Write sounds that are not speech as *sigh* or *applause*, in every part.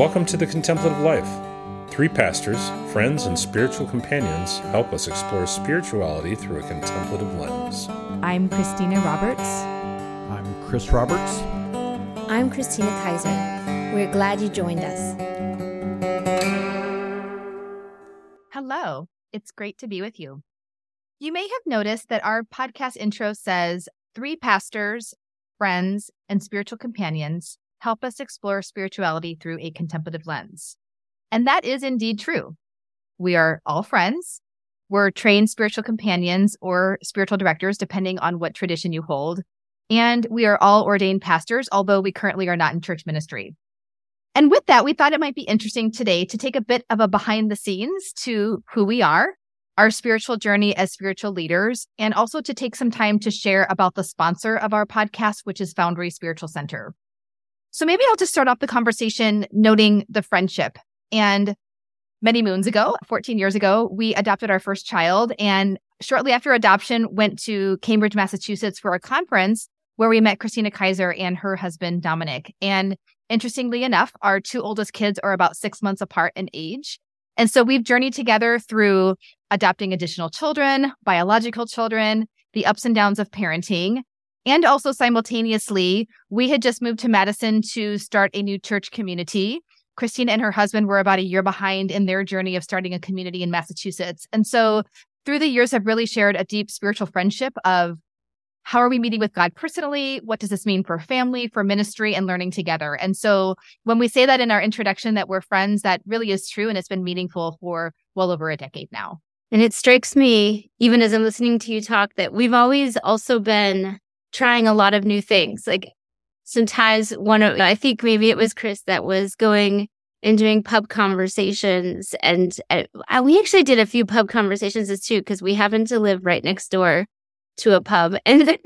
Welcome to the Contemplative Life. Three pastors, friends, and spiritual companions help us explore spirituality through a contemplative lens. I'm Christina Roberts. I'm Chris Roberts. I'm Christina Kaiser. We're glad you joined us. Hello, it's great to be with you. You may have noticed that our podcast intro says three pastors, friends, and spiritual companions help us explore spirituality through a contemplative lens. And that is indeed true. We are all friends. We're trained spiritual companions or spiritual directors, depending on what tradition you hold. And we are all ordained pastors, although we currently are not in church ministry. And with that, we thought it might be interesting today to take a bit of a behind the scenes to who we are, our spiritual journey as spiritual leaders, and also to take some time to share about the sponsor of our podcast, which is Foundry Spiritual Center. So maybe I'll just start off the conversation noting the friendship. And many moons ago, 14 years ago, we adopted our first child. And shortly after adoption, went to Cambridge, Massachusetts for a conference where we met Christina Kaiser and her husband, Dominic. And interestingly enough, our two oldest kids are about six months apart in age. And so we've journeyed together through adopting additional children, biological children, the ups and downs of parenting. And also simultaneously, we had just moved to Madison to start a new church community. Christina and her husband were about a year behind in their journey of starting a community in Massachusetts. And so through the years I've really shared a deep spiritual friendship of how are we meeting with God personally? What does this mean for family, for ministry, and learning together? And so when we say that in our introduction that we're friends, that really is true. And it's been meaningful for well over a decade now. And it strikes me, even as I'm listening to you talk, that we've always also been trying a lot of new things. Like sometimes one of, I think maybe it was Chris that was going and doing pub conversations. And uh, we actually did a few pub conversations as too, because we happened to live right next door to a pub. *laughs* And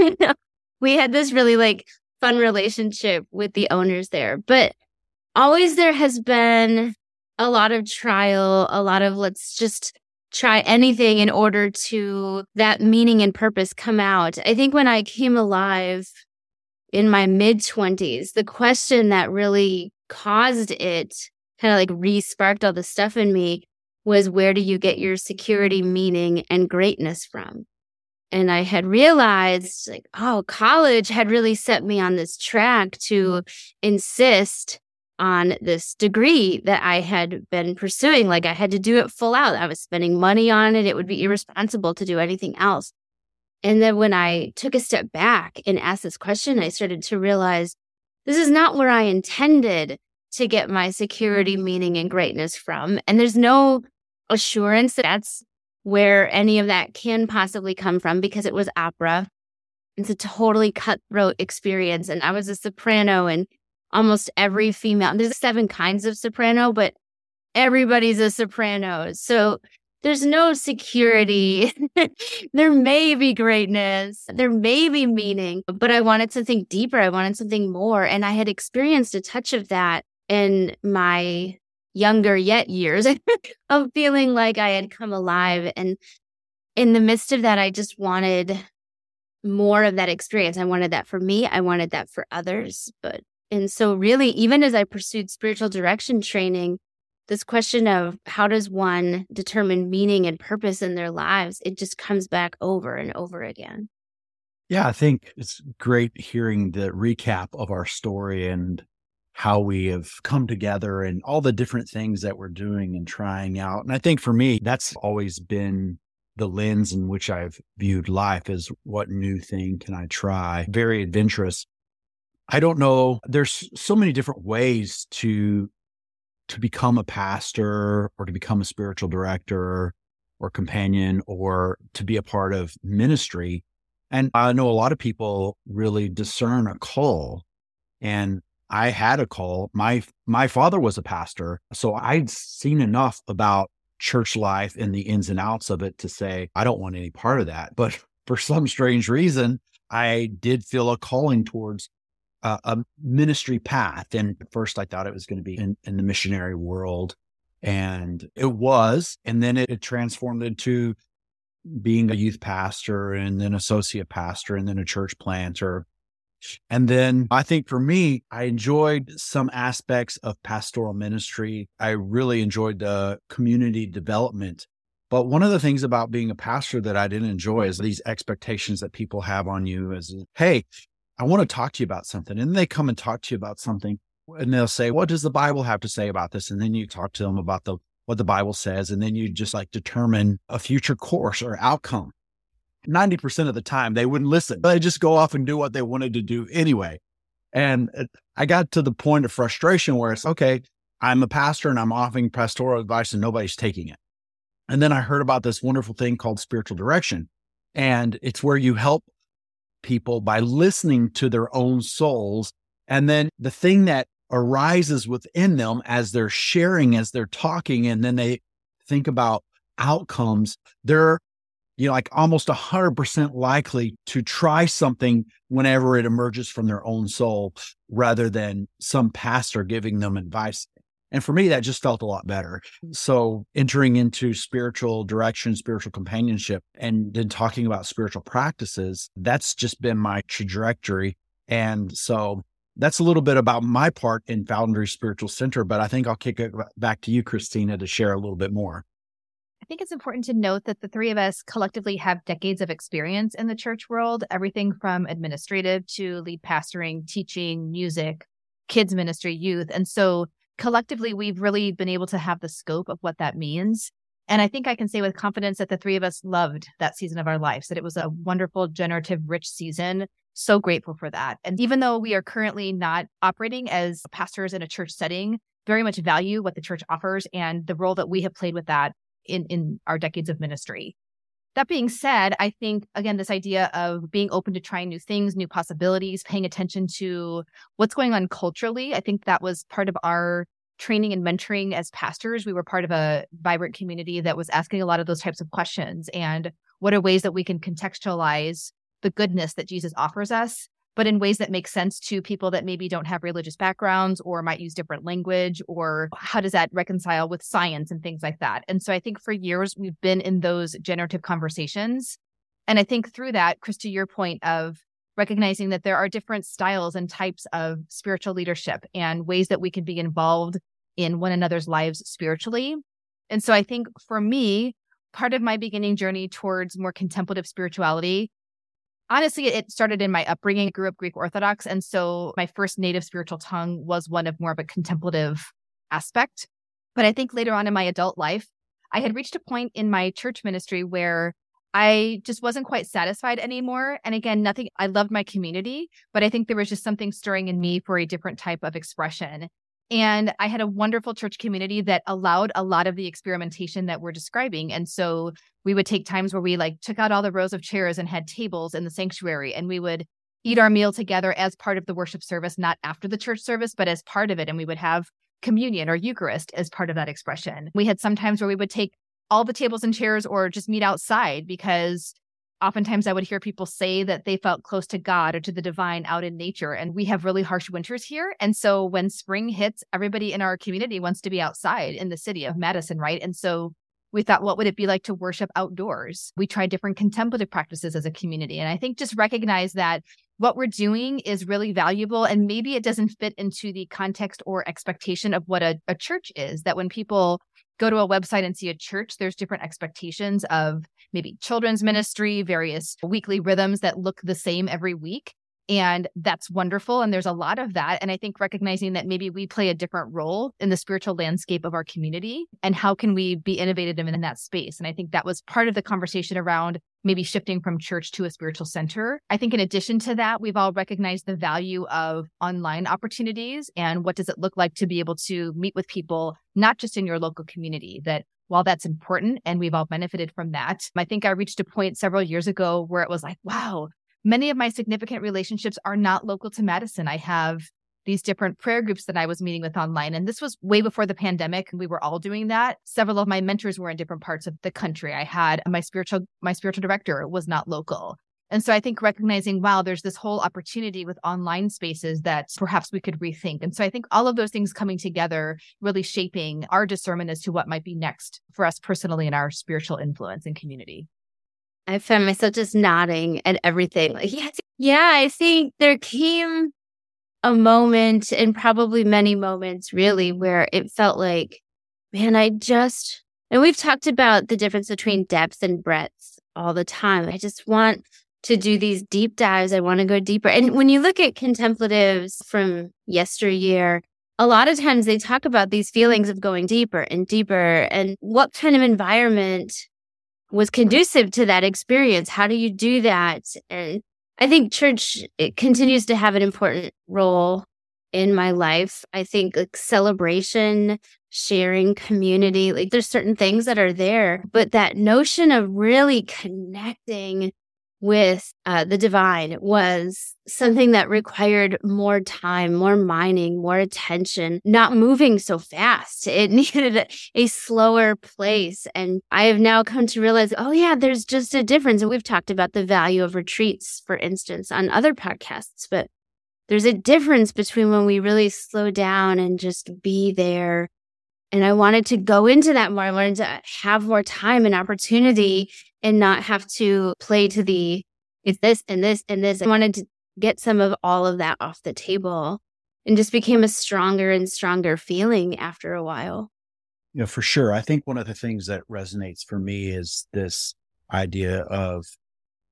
we had this really like fun relationship with the owners there. But always there has been a lot of trial, a lot of let's just try anything in order to that meaning and purpose come out. I think when I came alive in my mid 20s, the question that really caused it kind of like re sparked all the stuff in me was where do you get your security, meaning, and greatness from? And I had realized, like, oh, college had really set me on this track to insist on this degree that I had been pursuing. Like I had to do it full out. I was spending money on it. It would be irresponsible to do anything else. And then when I took a step back and asked this question, I started to realize this is not where I intended to get my security, meaning, and greatness from. And there's no assurance that that's where any of that can possibly come from because it was opera. It's a totally cutthroat experience. And I was a soprano and almost every female. There's seven kinds of soprano, but everybody's a soprano. So there's no security. *laughs* there may be greatness. There may be meaning, but I wanted to think deeper. I wanted something more. And I had experienced a touch of that in my younger yet years *laughs* of feeling like I had come alive. And in the midst of that, I just wanted more of that experience. I wanted that for me. I wanted that for others, but and so, really, even as I pursued spiritual direction training, this question of how does one determine meaning and purpose in their lives, it just comes back over and over again. Yeah, I think it's great hearing the recap of our story and how we have come together and all the different things that we're doing and trying out. And I think for me, that's always been the lens in which I've viewed life is what new thing can I try? Very adventurous. I don't know. There's so many different ways to to become a pastor or to become a spiritual director or companion or to be a part of ministry. And I know a lot of people really discern a call. And I had a call. My my father was a pastor, so I'd seen enough about church life and the ins and outs of it to say I don't want any part of that. But *laughs* for some strange reason, I did feel a calling towards a ministry path. And first, I thought it was going to be in, in, the missionary world, and it was. And then it, it transformed into being a youth pastor, and then associate pastor, and then a church planter. And then I think for me, I enjoyed some aspects of pastoral ministry. I really enjoyed the community development. But one of the things about being a pastor that I didn't enjoy is these expectations that people have on you as, hey, I want to talk to you about something. And they come and talk to you about something and they'll say, what does the Bible have to say about this? And then you talk to them about the what the Bible says, and then you just like determine a future course or outcome. 90% of the time they wouldn't listen. They just go off and do what they wanted to do anyway. And uh, I got to the point of frustration where it's okay, I'm a pastor and I'm offering pastoral advice and nobody's taking it. And then I heard about this wonderful thing called spiritual direction. And it's where you help people by listening to their own souls. And then the thing that arises within them as they're sharing, as they're talking, and then they think about outcomes, they're you know, like almost 100% likely to try something whenever it emerges from their own soul rather than some pastor giving them advice. And for me, that just felt a lot better. Mm-hmm. So entering into spiritual direction, spiritual companionship, and then talking about spiritual practices, that's just been my trajectory. And so that's a little bit about my part in Foundry Spiritual Center, but I think I'll kick it back to you, Christina, to share a little bit more. I think it's important to note that the three of us collectively have decades of experience in the church world, everything from administrative to lead pastoring, teaching, music, kids ministry, youth. And so collectively, we've really been able to have the scope of what that means. And I think I can say with confidence that the three of us loved that season of our lives, that it was a wonderful, generative, rich season. So grateful for that. And even though we are currently not operating as pastors in a church setting, very much value what the church offers and the role that we have played with that in, in our decades of ministry. That being said, I think, again, this idea of being open to trying new things, new possibilities, paying attention to what's going on culturally, I think that was part of our training and mentoring as pastors. We were part of a vibrant community that was asking a lot of those types of questions. And what are ways that we can contextualize the goodness that Jesus offers us but in ways that make sense to people that maybe don't have religious backgrounds or might use different language or how does that reconcile with science and things like that. And so I think for years we've been in those generative conversations. And I think through that, Chris, to your point of recognizing that there are different styles and types of spiritual leadership and ways that we can be involved in one another's lives spiritually. And so I think for me, part of my beginning journey towards more contemplative spirituality honestly, it started in my upbringing. I grew up Greek Orthodox. And so my first native spiritual tongue was one of more of a contemplative aspect. But I think later on in my adult life, I had reached a point in my church ministry where I just wasn't quite satisfied anymore. And again, nothing, I loved my community, but I think there was just something stirring in me for a different type of expression. And I had a wonderful church community that allowed a lot of the experimentation that we're describing. And so we would take times where we like took out all the rows of chairs and had tables in the sanctuary and we would eat our meal together as part of the worship service, not after the church service, but as part of it. And we would have communion or Eucharist as part of that expression. We had some times where we would take all the tables and chairs or just meet outside because oftentimes I would hear people say that they felt close to God or to the divine out in nature. And we have really harsh winters here. And so when spring hits, everybody in our community wants to be outside in the city of Madison, right? And so we thought, what would it be like to worship outdoors? We tried different contemplative practices as a community. And I think just recognize that what we're doing is really valuable. And maybe it doesn't fit into the context or expectation of what a, a church is. That when people go to a website and see a church, there's different expectations of maybe children's ministry, various weekly rhythms that look the same every week. And that's wonderful. And there's a lot of that. And I think recognizing that maybe we play a different role in the spiritual landscape of our community and how can we be innovative in that space. And I think that was part of the conversation around maybe shifting from church to a spiritual center. I think in addition to that, we've all recognized the value of online opportunities and what does it look like to be able to meet with people, not just in your local community, that while that's important and we've all benefited from that, I think I reached a point several years ago where it was like, wow, many of my significant relationships are not local to Madison. I have these different prayer groups that I was meeting with online. And this was way before the pandemic. We were all doing that. Several of my mentors were in different parts of the country. I had my spiritual, my spiritual director was not local. And so I think recognizing, wow, there's this whole opportunity with online spaces that perhaps we could rethink. And so I think all of those things coming together, really shaping our discernment as to what might be next for us personally in our spiritual influence and community. I found myself just nodding at everything. Like, yes, yeah, I think there came a moment and probably many moments really where it felt like, man, I just, and we've talked about the difference between depth and breadth all the time. I just want to do these deep dives. I want to go deeper. And when you look at contemplatives from yesteryear, a lot of times they talk about these feelings of going deeper and deeper and what kind of environment was mm-hmm. conducive to that experience. How do you do that? And I think church it continues to have an important role in my life. I think like celebration, sharing, community, like there's certain things that are there, but that notion of really connecting with uh, the divine was something that required more time, more mining, more attention, not moving so fast. *laughs* It needed a, a, slower place. And I have now come to realize, oh, yeah, there's just a difference. And we've talked about the value of retreats, for instance, on other podcasts, but there's a difference between when we really slow down and just be there. And I wanted to go into that more. I wanted to have more time and opportunity and not have to play to the it's this and this and this. I wanted to get some of all of that off the table and just became a stronger and stronger feeling after a while. Know, for sure. I think one of the things that resonates for me is this idea of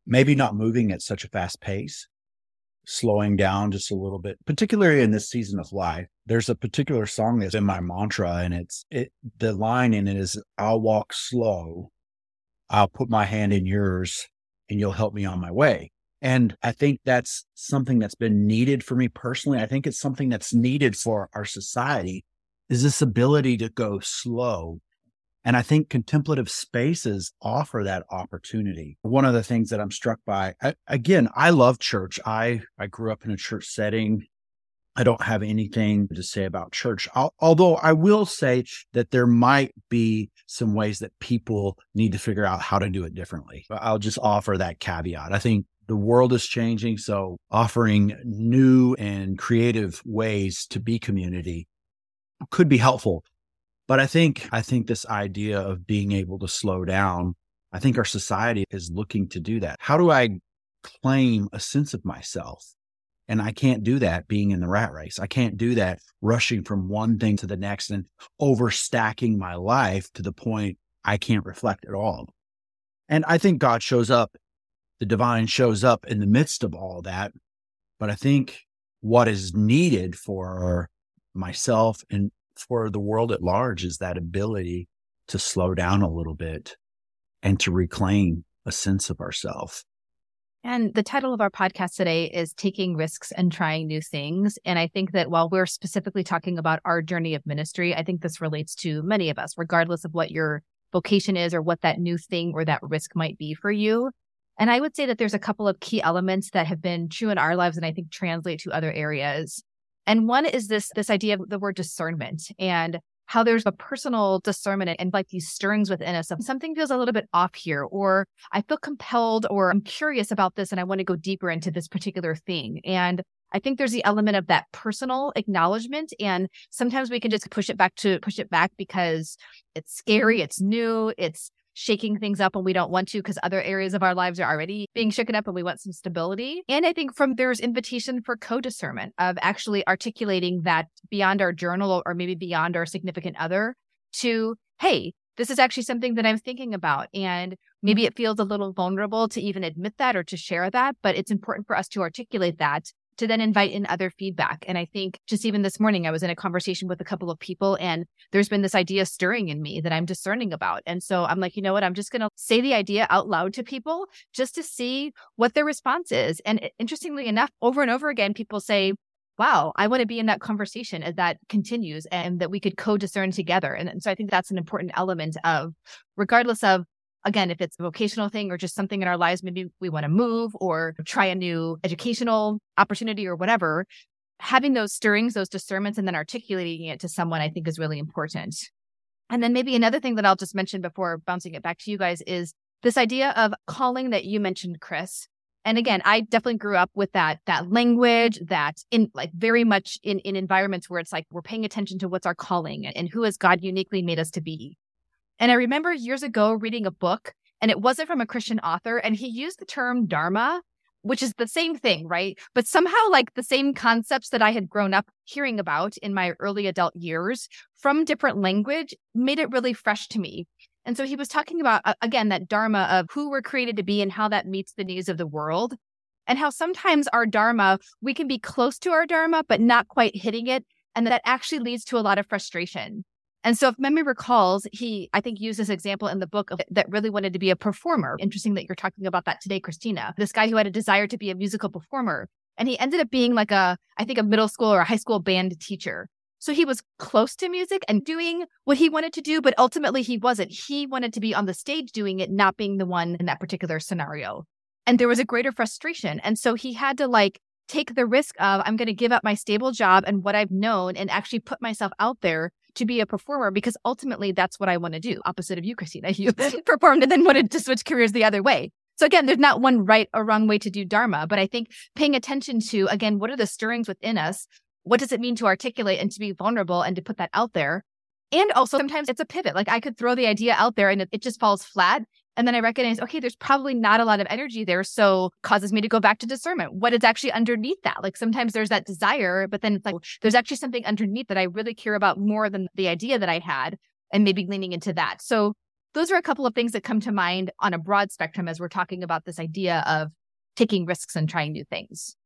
maybe not moving at such a fast pace, slowing down just a little bit, particularly in this season of life. There's a particular song that's in my mantra and it's it the line in it is I'll walk slow I'll put my hand in yours and you'll help me on my way. And I think that's something that's been needed for me personally. I think it's something that's needed for our society is this ability to go slow. And I think contemplative spaces offer that opportunity. One of the things that I'm struck by, I, again, I love church. I, I grew up in a church setting. I don't have anything to say about church. Although I will say that there might be some ways that people need to figure out how to do it differently. I'll just offer that caveat. I think the world is changing. So offering new and creative ways to be community could be helpful. But I think, I think this idea of being able to slow down, I think our society is looking to do that. How do I claim a sense of myself? And I can't do that being in the rat race. I can't do that rushing from one thing to the next and overstacking my life to the point I can't reflect at all. And I think God shows up, the divine shows up in the midst of all that. But I think what is needed for myself and for the world at large is that ability to slow down a little bit and to reclaim a sense of ourself. And the title of our podcast today is Taking Risks and Trying New Things. And I think that while we're specifically talking about our journey of ministry, I think this relates to many of us, regardless of what your vocation is or what that new thing or that risk might be for you. And I would say that there's a couple of key elements that have been true in our lives and I think translate to other areas. And one is this this idea of the word discernment. And how there's a personal discernment and, like these stirrings within us of something feels a little bit off here, or I feel compelled, or I'm curious about this and I want to go deeper into this particular thing. And I think there's the element of that personal acknowledgement. And sometimes we can just push it back to push it back because it's scary, it's new, it's shaking things up when we don't want to because other areas of our lives are already being shaken up and we want some stability. And I think from there's invitation for co-discernment of actually articulating that beyond our journal or maybe beyond our significant other to, hey, this is actually something that I'm thinking about. And maybe it feels a little vulnerable to even admit that or to share that, but it's important for us to articulate that to then invite in other feedback. And I think just even this morning, I was in a conversation with a couple of people and there's been this idea stirring in me that I'm discerning about. And so I'm like, you know what? I'm just going to say the idea out loud to people just to see what their response is. And interestingly enough, over and over again, people say, wow, I want to be in that conversation as that continues and that we could co discern together. And, and so I think that's an important element of, regardless of again, if it's a vocational thing or just something in our lives, maybe we want to move or try a new educational opportunity or whatever, having those stirrings, those discernments, and then articulating it to someone, I think is really important. And then maybe another thing that I'll just mention before bouncing it back to you guys is this idea of calling that you mentioned, Chris. And again, I definitely grew up with that that language that in like very much in in environments where it's like we're paying attention to what's our calling and who has God uniquely made us to be. And I remember years ago reading a book and it wasn't from a Christian author. And he used the term dharma, which is the same thing, right? But somehow, like the same concepts that I had grown up hearing about in my early adult years from different language made it really fresh to me. And so he was talking about, again, that dharma of who we're created to be and how that meets the needs of the world. And how sometimes our dharma, we can be close to our dharma, but not quite hitting it. And that actually leads to a lot of frustration. And so, if memory recalls, he, I think, used this example in the book of, that really wanted to be a performer. Interesting that you're talking about that today, Christina. This guy who had a desire to be a musical performer. And he ended up being like a, I think, a middle school or a high school band teacher. So he was close to music and doing what he wanted to do, but ultimately he wasn't. He wanted to be on the stage doing it, not being the one in that particular scenario. And there was a greater frustration. And so he had to like take the risk of, I'm going to give up my stable job and what I've known and actually put myself out there to be a performer because ultimately that's what I want to do. Opposite of you, Christina, *laughs* you performed and then wanted to switch careers the other way. So again, there's not one right or wrong way to do Dharma, but I think paying attention to, again, what are the stirrings within us? What does it mean to articulate and to be vulnerable and to put that out there? And also sometimes it's a pivot. Like I could throw the idea out there and it, it just falls flat. And then I recognize, okay, there's probably not a lot of energy there. So causes me to go back to discernment. What is actually underneath that? Like sometimes there's that desire, but then it's like, there's actually something underneath that I really care about more than the idea that I had and maybe leaning into that. So those are a couple of things that come to mind on a broad spectrum as we're talking about this idea of taking risks and trying new things.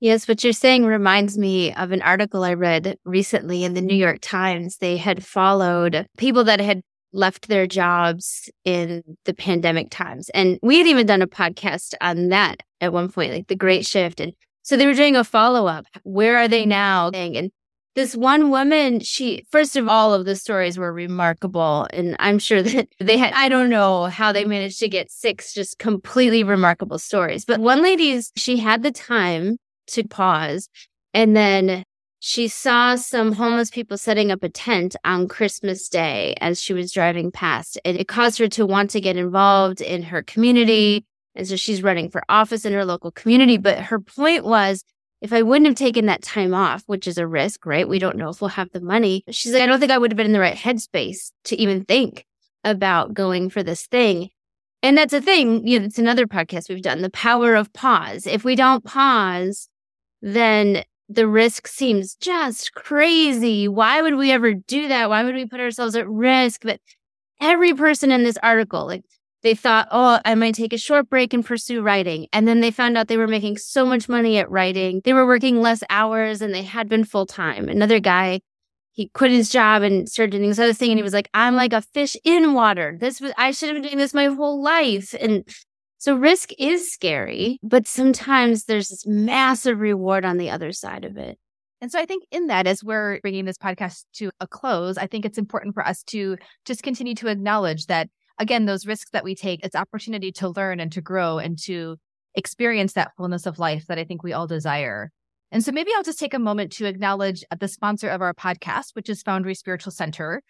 Yes, what you're saying reminds me of an article I read recently in the New York Times. They had followed people that had left their jobs in the pandemic times. And we had even done a podcast on that at one point, like the great shift. And so they were doing a follow up. Where are they now? And this one woman, she, first of all, of the stories were remarkable. And I'm sure that *laughs* they had, I don't know how they managed to get six just completely remarkable stories. But one lady's, she had the time to pause and then she saw some homeless people setting up a tent on Christmas Day as she was driving past. And it caused her to want to get involved in her community. And so she's running for office in her local community. But her point was if I wouldn't have taken that time off, which is a risk, right? We don't know if we'll have the money. She's like, I don't think I would have been in the right headspace to even think about going for this thing. And that's a thing, you know, it's another podcast we've done the power of pause. If we don't pause, then the risk seems just crazy. Why would we ever do that? Why would we put ourselves at risk? But every person in this article, like they thought, oh, I might take a short break and pursue writing. And then they found out they were making so much money at writing. They were working less hours and they had been full time. Another guy, he quit his job and started doing this other thing. And he was like, I'm like a fish in water. This was, I should have been doing this my whole life. And so risk is scary, but sometimes there's this massive reward on the other side of it. And so I think in that, as we're bringing this podcast to a close, I think it's important for us to just continue to acknowledge that, again, those risks that we take, it's opportunity to learn and to grow and to experience that fullness of life that I think we all desire. And so maybe I'll just take a moment to acknowledge the sponsor of our podcast, which is Foundry Spiritual Center.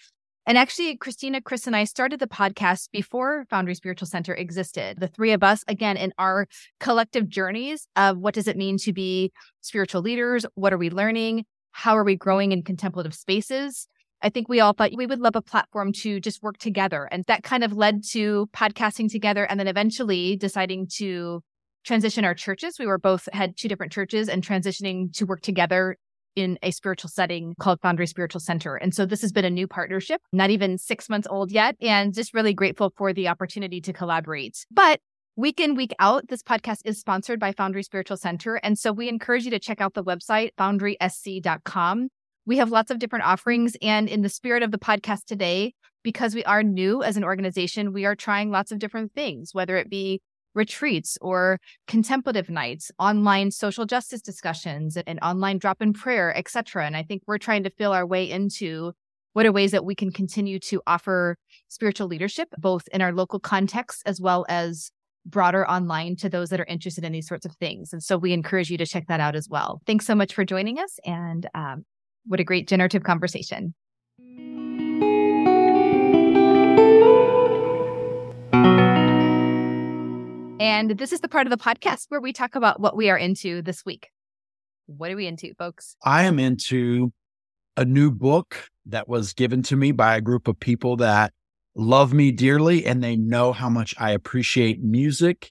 And actually, Christina, Chris, and I started the podcast before Foundry Spiritual Center existed. The three of us, again, in our collective journeys of what does it mean to be spiritual leaders? What are we learning? How are we growing in contemplative spaces? I think we all thought we would love a platform to just work together. And that kind of led to podcasting together and then eventually deciding to transition our churches. We were both had two different churches and transitioning to work together in a spiritual setting called Foundry Spiritual Center. And so this has been a new partnership, not even six months old yet, and just really grateful for the opportunity to collaborate. But Week in, week out, this podcast is sponsored by Foundry Spiritual Center. And so we encourage you to check out the website, foundrysc.com. We have lots of different offerings. And in the spirit of the podcast today, because we are new as an organization, we are trying lots of different things, whether it be retreats or contemplative nights, online social justice discussions, and online drop in prayer, etc. And I think we're trying to fill our way into what are ways that we can continue to offer spiritual leadership, both in our local context as well as broader online to those that are interested in these sorts of things. And so we encourage you to check that out as well. Thanks so much for joining us. And um, what a great generative conversation. And this is the part of the podcast where we talk about what we are into this week. What are we into, folks? I am into a new book that was given to me by a group of people that love me dearly and they know how much I appreciate music.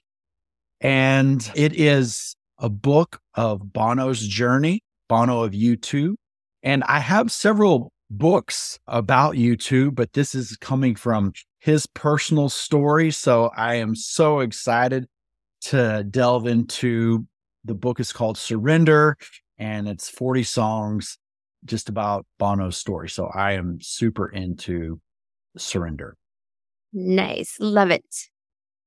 And it is a book of Bono's journey, Bono of U2. And I have several books about U2, but this is coming from his personal story. So I am so excited to delve into the book is called Surrender and it's 40 songs just about Bono's story. So I am super into Surrender. Nice. Love it.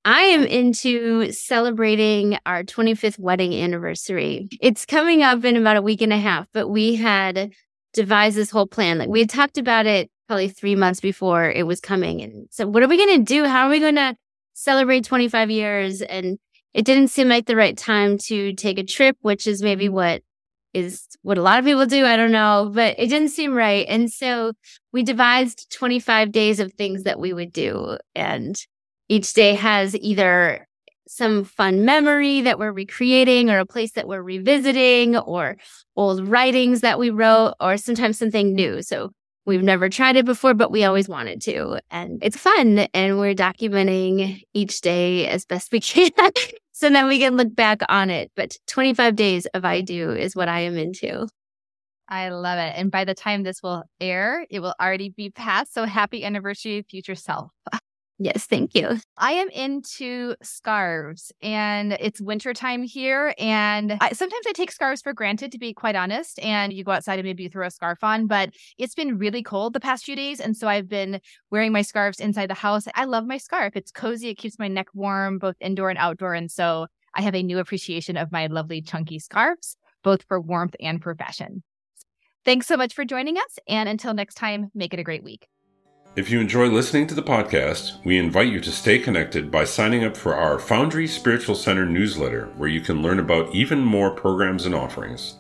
I am into celebrating our 25th wedding anniversary. It's coming up in about a week and a half, but we had devised this whole plan. Like we had talked about it probably three months before it was coming. And so, what are we going to do? How are we going to celebrate 25 years? And it didn't seem like the right time to take a trip, which is maybe mm-hmm. what is what a lot of people do. I don't know, but it didn't seem right. And so we devised 25 days of things that we would do. And each day has either some fun memory that we're recreating or a place that we're revisiting or old writings that we wrote or sometimes something new. So we've never tried it before, but we always wanted to. And it's fun. And we're documenting each day as best we *laughs* can. so then we can look back on it. But 25 days of I do is what I am into. I love it. And by the time this will air, it will already be past. So happy anniversary, future self. *laughs* Yes, thank you. I am into scarves and it's wintertime here. And I, sometimes I take scarves for granted, to be quite honest. And you go outside and maybe you throw a scarf on, but it's been really cold the past few days. And so I've been wearing my scarves inside the house. I love my scarf. It's cozy, it keeps my neck warm, both indoor and outdoor. And so I have a new appreciation of my lovely chunky scarves, both for warmth and for fashion. Thanks so much for joining us. And until next time, make it a great week. If you enjoy listening to the podcast, we invite you to stay connected by signing up for our Foundry Spiritual Center newsletter, where you can learn about even more programs and offerings.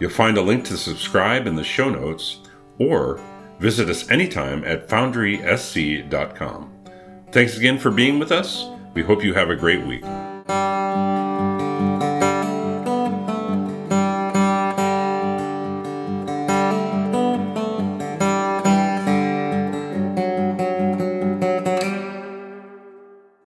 You'll find a link to subscribe in the show notes, or visit us anytime at foundrysc.com. Thanks again for being with us. We hope you have a great week.